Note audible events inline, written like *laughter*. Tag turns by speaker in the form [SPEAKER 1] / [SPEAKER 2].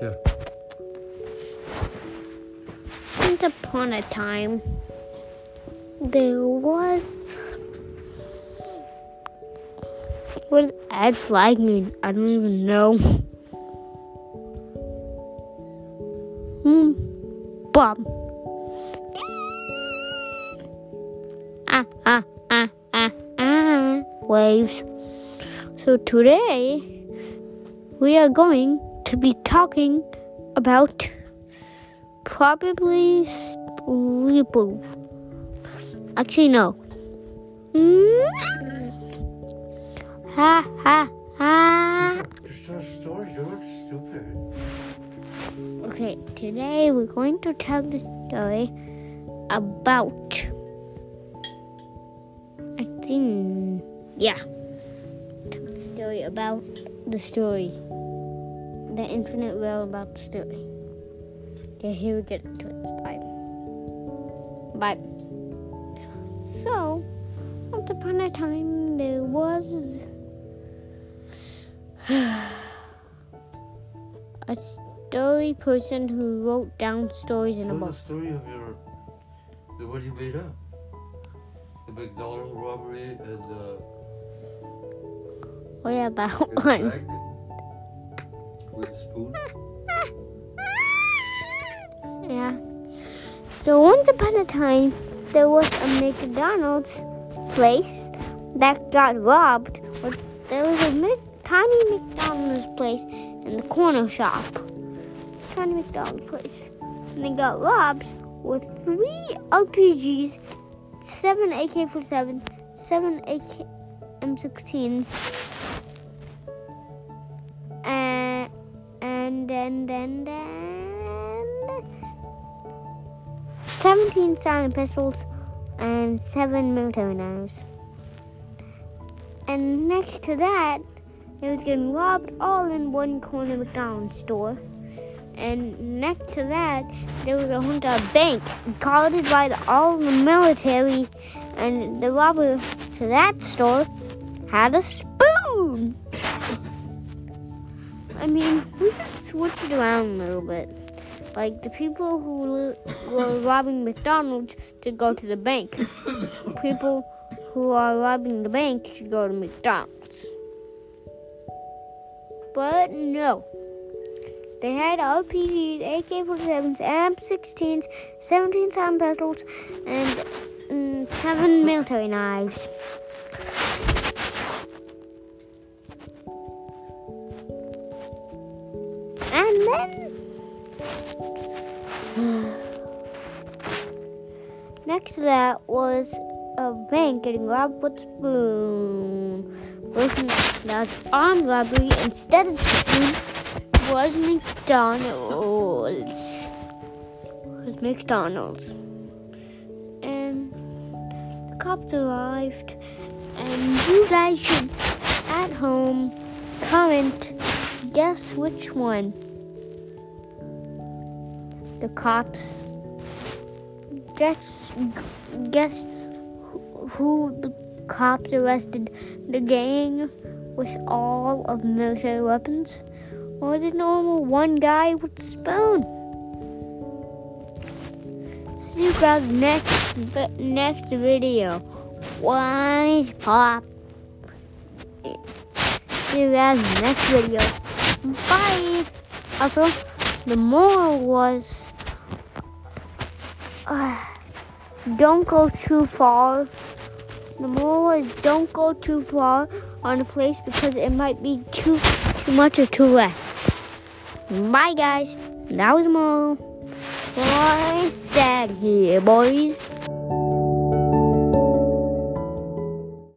[SPEAKER 1] Yeah.
[SPEAKER 2] Once upon a time, there was. What does add flag mean? I don't even know. Hmm. Bob. Ah, ah, ah, ah, ah. Waves. So today, we are going to be talking about probably Sleeple. Actually, no. Mm. Ha ha ha.
[SPEAKER 1] Story. You look stupid.
[SPEAKER 2] Okay, today we're going to tell the story about. I think. Yeah. Tell the story about the story. The infinite realm about the story. Okay, here we get into it. Bye. Bye. So, once upon a time, there was *sighs* a story person who wrote down stories in a
[SPEAKER 1] Tell the
[SPEAKER 2] book.
[SPEAKER 1] story of your the what you made up. The McDonald robbery and the
[SPEAKER 2] Oh yeah, that *laughs* one.
[SPEAKER 1] With a spoon. *laughs*
[SPEAKER 2] Yeah. So once upon a time, there was a McDonald's place that got robbed. There was a tiny McDonald's place in the corner shop. Tiny McDonald's place. And they got robbed with three RPGs, seven AK-47, seven AK M16s, and then then then 17 silent pistols and 7 military knives. And next to that, it was getting robbed all in one corner McDonald's store. And next to that, there was a Hunter bank guarded by the, all the military. And the robber to that store had a spoon. I mean, we should switch it around a little bit. Like the people who were *laughs* robbing McDonald's should go to the bank. people who are robbing the bank should go to McDonald's. But no. They had RPGs, AK-47s, M16s, 17 sound pistols, and mm, seven military knives. And then *gasps* Next to that was a bank getting robbed with spoon. Wasn't that's armed robbery instead of spoon was McDonald's. It Was McDonald's. And the cops arrived and you guys should at home comment guess which one. The cops. Guess guess who- the cops arrested. The gang with all of military weapons. Or the normal one guy with a spoon. See you guys next next video. Wise pop. See you guys next video. Bye. Also the moral was uh, *sighs* don't go too far. The moral is don't go too far on a place because it might be too too much or too less. Bye guys. That was moral. Boy said here, boys.